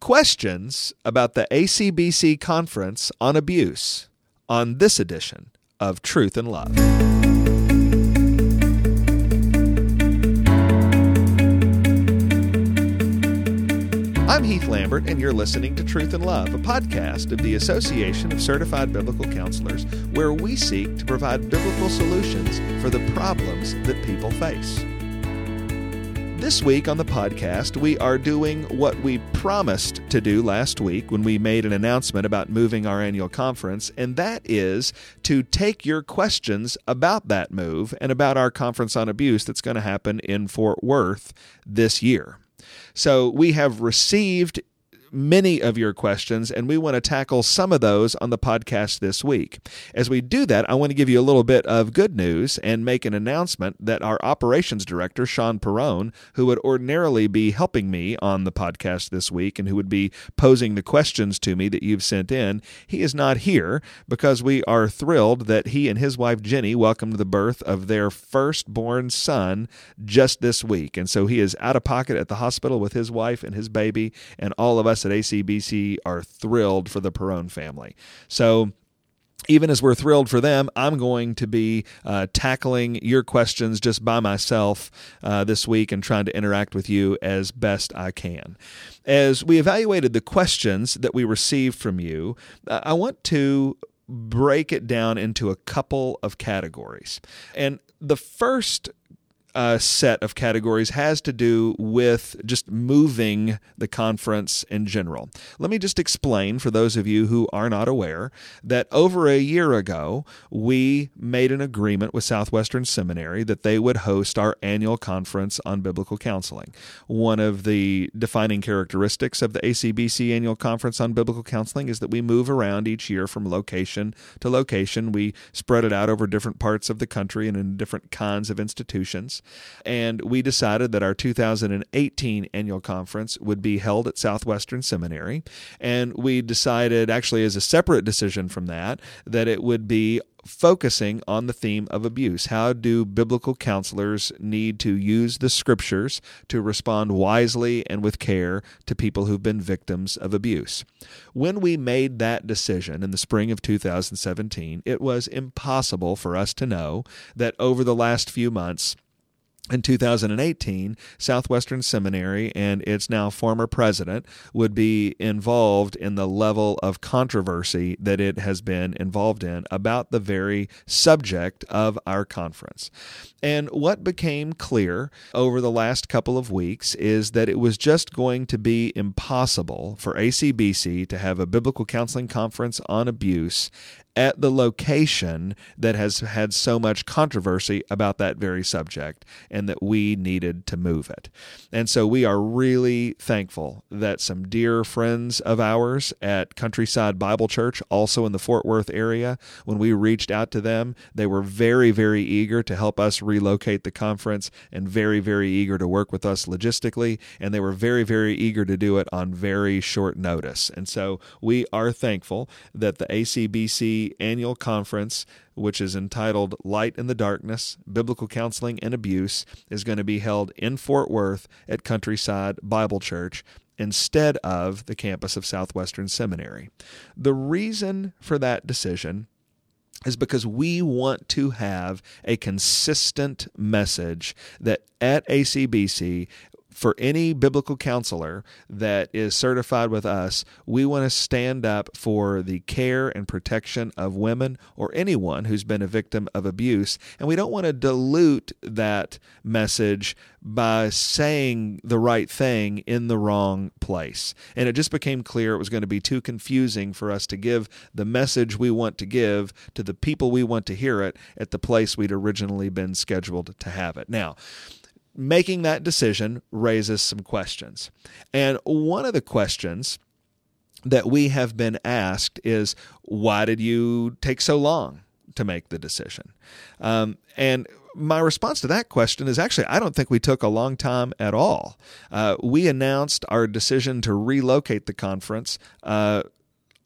questions about the ACBC conference on abuse on this edition of Truth in Love. I'm Heath Lambert, and you're listening to Truth in Love, a podcast of the Association of Certified Biblical Counselors, where we seek to provide biblical solutions for the problems that people face. This week on the podcast, we are doing what we promised to do last week when we made an announcement about moving our annual conference, and that is to take your questions about that move and about our conference on abuse that's going to happen in Fort Worth this year. So we have received many of your questions, and we want to tackle some of those on the podcast this week. As we do that, I want to give you a little bit of good news and make an announcement that our operations director, Sean Perron, who would ordinarily be helping me on the podcast this week and who would be posing the questions to me that you've sent in, he is not here because we are thrilled that he and his wife Jenny welcomed the birth of their firstborn son just this week. And so he is out of pocket at the hospital with his wife and his baby, and all of us us at ACBC are thrilled for the Perron family. So, even as we're thrilled for them, I'm going to be uh, tackling your questions just by myself uh, this week and trying to interact with you as best I can. As we evaluated the questions that we received from you, uh, I want to break it down into a couple of categories. And the first uh, set of categories has to do with just moving the conference in general. Let me just explain for those of you who are not aware that over a year ago, we made an agreement with Southwestern Seminary that they would host our annual conference on biblical counseling. One of the defining characteristics of the ACBC annual conference on biblical counseling is that we move around each year from location to location. We spread it out over different parts of the country and in different kinds of institutions. And we decided that our 2018 annual conference would be held at Southwestern Seminary. And we decided, actually, as a separate decision from that, that it would be focusing on the theme of abuse. How do biblical counselors need to use the scriptures to respond wisely and with care to people who've been victims of abuse? When we made that decision in the spring of 2017, it was impossible for us to know that over the last few months, in 2018, Southwestern Seminary and its now former president would be involved in the level of controversy that it has been involved in about the very subject of our conference. And what became clear over the last couple of weeks is that it was just going to be impossible for ACBC to have a biblical counseling conference on abuse at the location that has had so much controversy about that very subject and that we needed to move it. And so we are really thankful that some dear friends of ours at Countryside Bible Church, also in the Fort Worth area, when we reached out to them, they were very, very eager to help us relocate the conference and very, very eager to work with us logistically. And they were very, very eager to do it on very short notice. And so we are thankful that the ACBC annual conference, which is entitled Light in the Darkness Biblical Counseling and Abuse, is going to be held in Fort Worth at Countryside Bible Church instead of the campus of Southwestern Seminary. The reason for that decision is because we want to have a consistent message that at ACBC for any biblical counselor that is certified with us, we want to stand up for the care and protection of women or anyone who's been a victim of abuse. And we don't want to dilute that message by saying the right thing in the wrong place. And it just became clear it was going to be too confusing for us to give the message we want to give to the people we want to hear it at the place we'd originally been scheduled to have it. Now, making that decision raises some questions. And one of the questions that we have been asked is why did you take so long to make the decision? Um, and my response to that question is actually, I don't think we took a long time at all. Uh, we announced our decision to relocate the conference. Uh,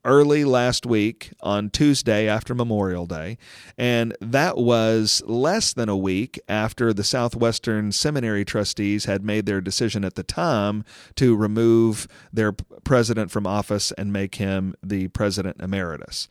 early last week on Tuesday after Memorial Day, and that was less than a week after the Southwestern Seminary trustees had made their decision at the time to remove their president from office and make him the president emeritus.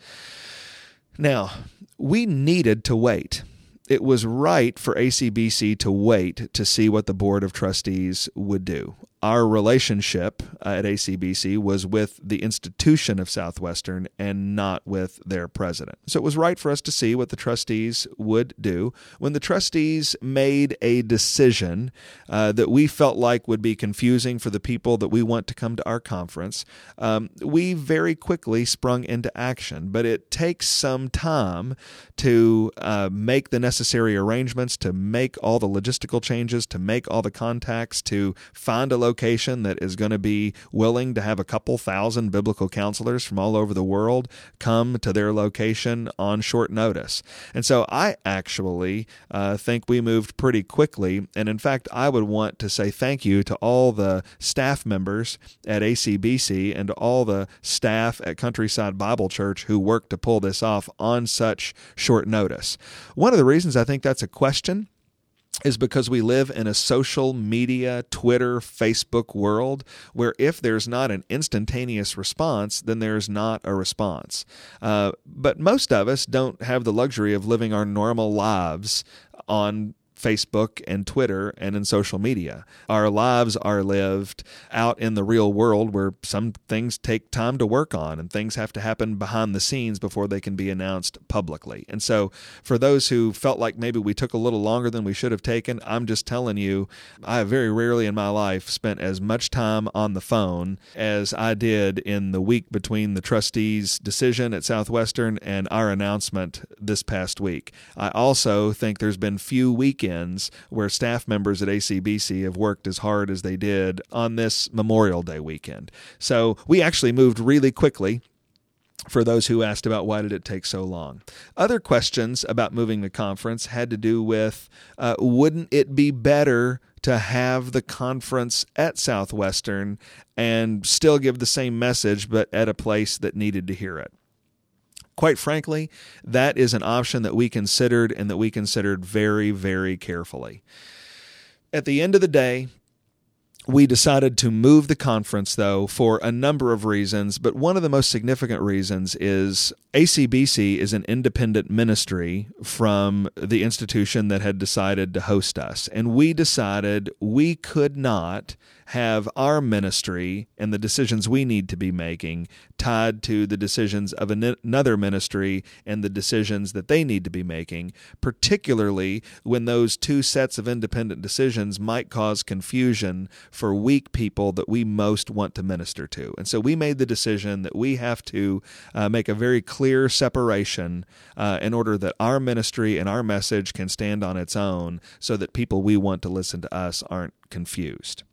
Now, we needed to wait it was right for ACBC to wait to see what the Board of Trustees would do our relationship uh, at ACBC was with the institution of Southwestern and not with their president. So it was right for us to see what the trustees would do. When the trustees made a decision uh, that we felt like would be confusing for the people that we want to come to our conference, um, we very quickly sprung into action. But it takes some time to uh, make the necessary arrangements, to make all the logistical changes, to make all the contacts, to find a location location that is going to be willing to have a couple thousand biblical counselors from all over the world come to their location on short notice. And so I actually uh, think we moved pretty quickly. And in fact, I would want to say thank you to all the staff members at ACBC and all the staff at Countryside Bible Church who worked to pull this off on such short notice. One of the reasons I think that's a question is because we live in a social media, Twitter, Facebook world where if there's not an instantaneous response, then there's not a response. Uh, but most of us don't have the luxury of living our normal lives on Facebook and Twitter and in social media. Our lives are lived out in the real world where some things take time to work on and things have to happen behind the scenes before they can be announced publicly. And so, for those who felt like maybe we took a little longer than we should have taken, I'm just telling you, I have very rarely in my life spent as much time on the phone as I did in the week between the trustees' decision at Southwestern and our announcement this past week. I also think there's been few weekends weekends where staff members at ACBC have worked as hard as they did on this Memorial Day weekend. So we actually moved really quickly for those who asked about why did it take so long. Other questions about moving the conference had to do with uh, wouldn't it be better to have the conference at Southwestern and still give the same message but at a place that needed to hear it? Quite frankly, that is an option that we considered and that we considered very, very carefully. At the end of the day, we decided to move the conference, though, for a number of reasons, but one of the most significant reasons is ACBC is an independent ministry from the institution that had decided to host us. And we decided we could not have our ministry and the decisions we need to be making tied to the decisions of another ministry and the decisions that they need to be making, particularly when those two sets of independent decisions might cause confusion for weak people that we most want to minister to. And so we made the decision that we have to uh, make a very clear separation uh, in order that our ministry and our message can stand on its own so that people we want to listen to us aren't confused.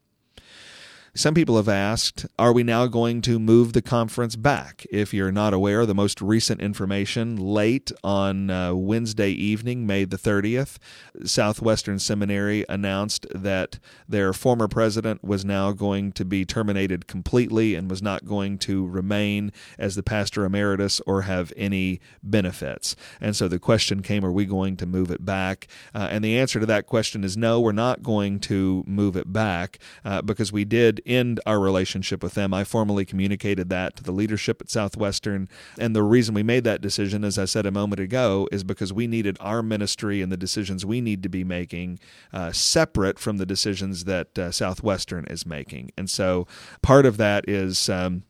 Some people have asked, are we now going to move the conference back? If you're not aware, the most recent information late on uh, Wednesday evening, May the 30th, Southwestern Seminary announced that their former president was now going to be terminated completely and was not going to remain as the pastor emeritus or have any benefits. And so the question came, are we going to move it back? Uh, and the answer to that question is no, we're not going to move it back uh, because we did end our relationship with them. I formally communicated that to the leadership at Southwestern. And the reason we made that decision, as I said a moment ago, is because we needed our ministry and the decisions we need to be making uh, separate from the decisions that uh, Southwestern is making. And so part of that is. Um,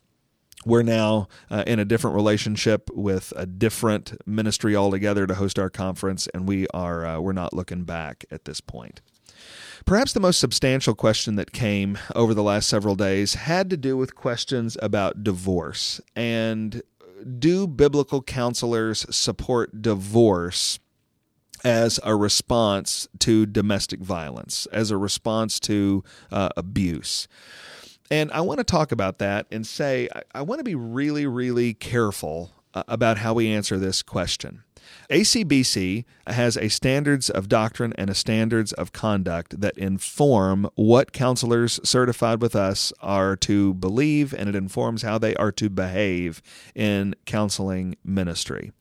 we're now uh, in a different relationship with a different ministry altogether to host our conference, and we are uh, we're not looking back at this point. Perhaps the most substantial question that came over the last several days had to do with questions about divorce. And do biblical counselors support divorce as a response to domestic violence, as a response to uh, abuse? And I want to talk about that and say I, I want to be really, really careful uh, about how we answer this question. ACBC has a standards of doctrine and a standards of conduct that inform what counselors certified with us are to believe, and it informs how they are to behave in counseling ministry.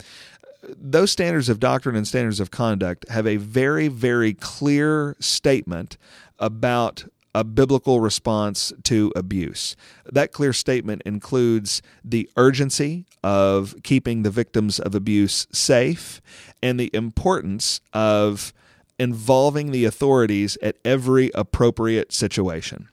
Those standards of doctrine and standards of conduct have a very, very clear statement about a biblical response to abuse. That clear statement includes the urgency of keeping the victims of abuse safe and the importance of involving the authorities at every appropriate situation.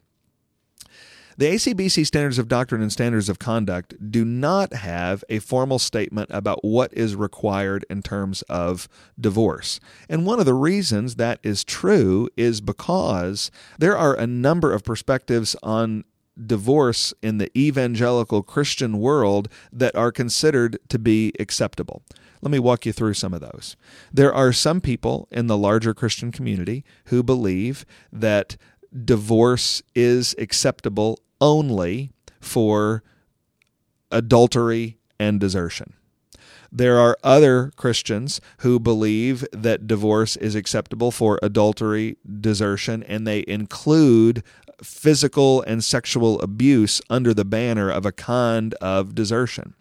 The ACBC Standards of Doctrine and Standards of Conduct do not have a formal statement about what is required in terms of divorce. And one of the reasons that is true is because there are a number of perspectives on divorce in the evangelical Christian world that are considered to be acceptable. Let me walk you through some of those. There are some people in the larger Christian community who believe that divorce is acceptable only for adultery and desertion. There are other Christians who believe that divorce is acceptable for adultery, desertion, and they include physical and sexual abuse under the banner of a kind of desertion.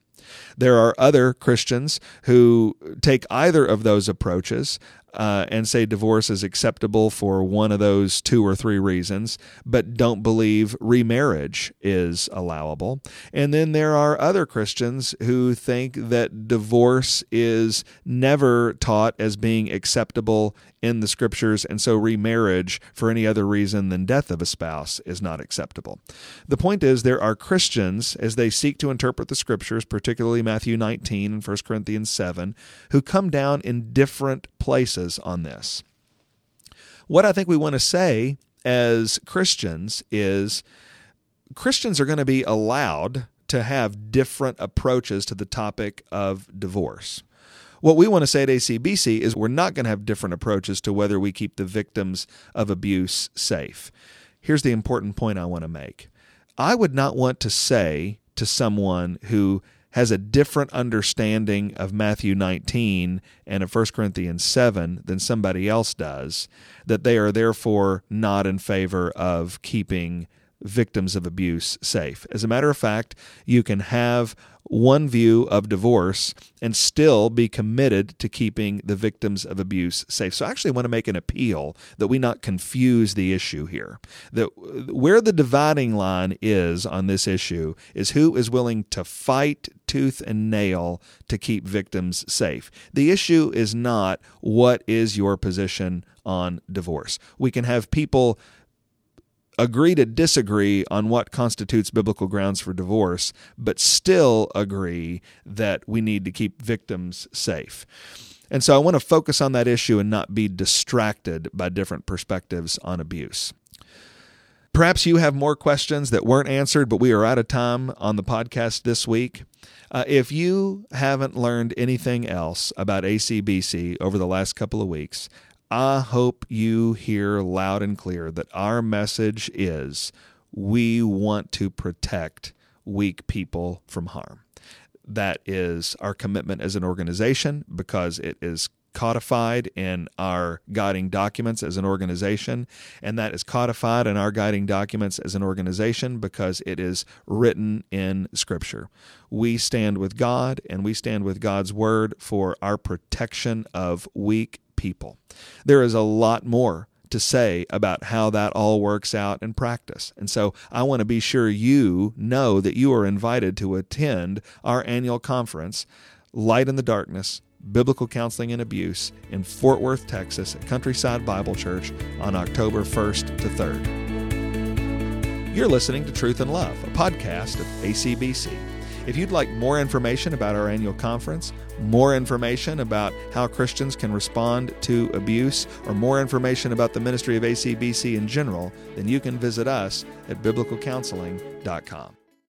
There are other Christians who take either of those approaches uh, and say divorce is acceptable for one of those two or three reasons, but don't believe remarriage is allowable. And then there are other Christians who think that divorce is never taught as being acceptable in the scriptures, and so remarriage for any other reason than death of a spouse is not acceptable. The point is, there are Christians, as they seek to interpret the scriptures, particularly Matthew 19 and 1 Corinthians 7, who come down in different places on this. What I think we want to say as Christians is Christians are going to be allowed to have different approaches to the topic of divorce. What we want to say at ACBC is we're not going to have different approaches to whether we keep the victims of abuse safe. Here's the important point I want to make I would not want to say to someone who has a different understanding of Matthew 19 and of 1 Corinthians 7 than somebody else does, that they are therefore not in favor of keeping victims of abuse safe. As a matter of fact, you can have one view of divorce and still be committed to keeping the victims of abuse safe. So I actually want to make an appeal that we not confuse the issue here. That where the dividing line is on this issue is who is willing to fight tooth and nail to keep victims safe. The issue is not what is your position on divorce. We can have people agree to disagree on what constitutes biblical grounds for divorce, but still agree that we need to keep victims safe. And so I want to focus on that issue and not be distracted by different perspectives on abuse. Perhaps you have more questions that weren't answered, but we are out of time on the podcast this week. Uh, if you haven't learned anything else about ACBC over the last couple of weeks, I hope you hear loud and clear that our message is we want to protect weak people from harm. That is our commitment as an organization because it is codified in our guiding documents as an organization, and that is codified in our guiding documents as an organization because it is written in Scripture. We stand with God and we stand with God's Word for our protection of weak people. There is a lot more to say about how that all works out in practice. And so I want to be sure you know that you are invited to attend our annual conference, Light in the Darkness Biblical Counseling and Abuse, in Fort Worth, Texas, at Countryside Bible Church on October 1st to 3rd. You're listening to Truth in Love, a podcast of ACBC. If you'd like more information about our annual conference, more information about how Christians can respond to abuse, or more information about the ministry of ACBC in general, then you can visit us at biblicalcounseling.com.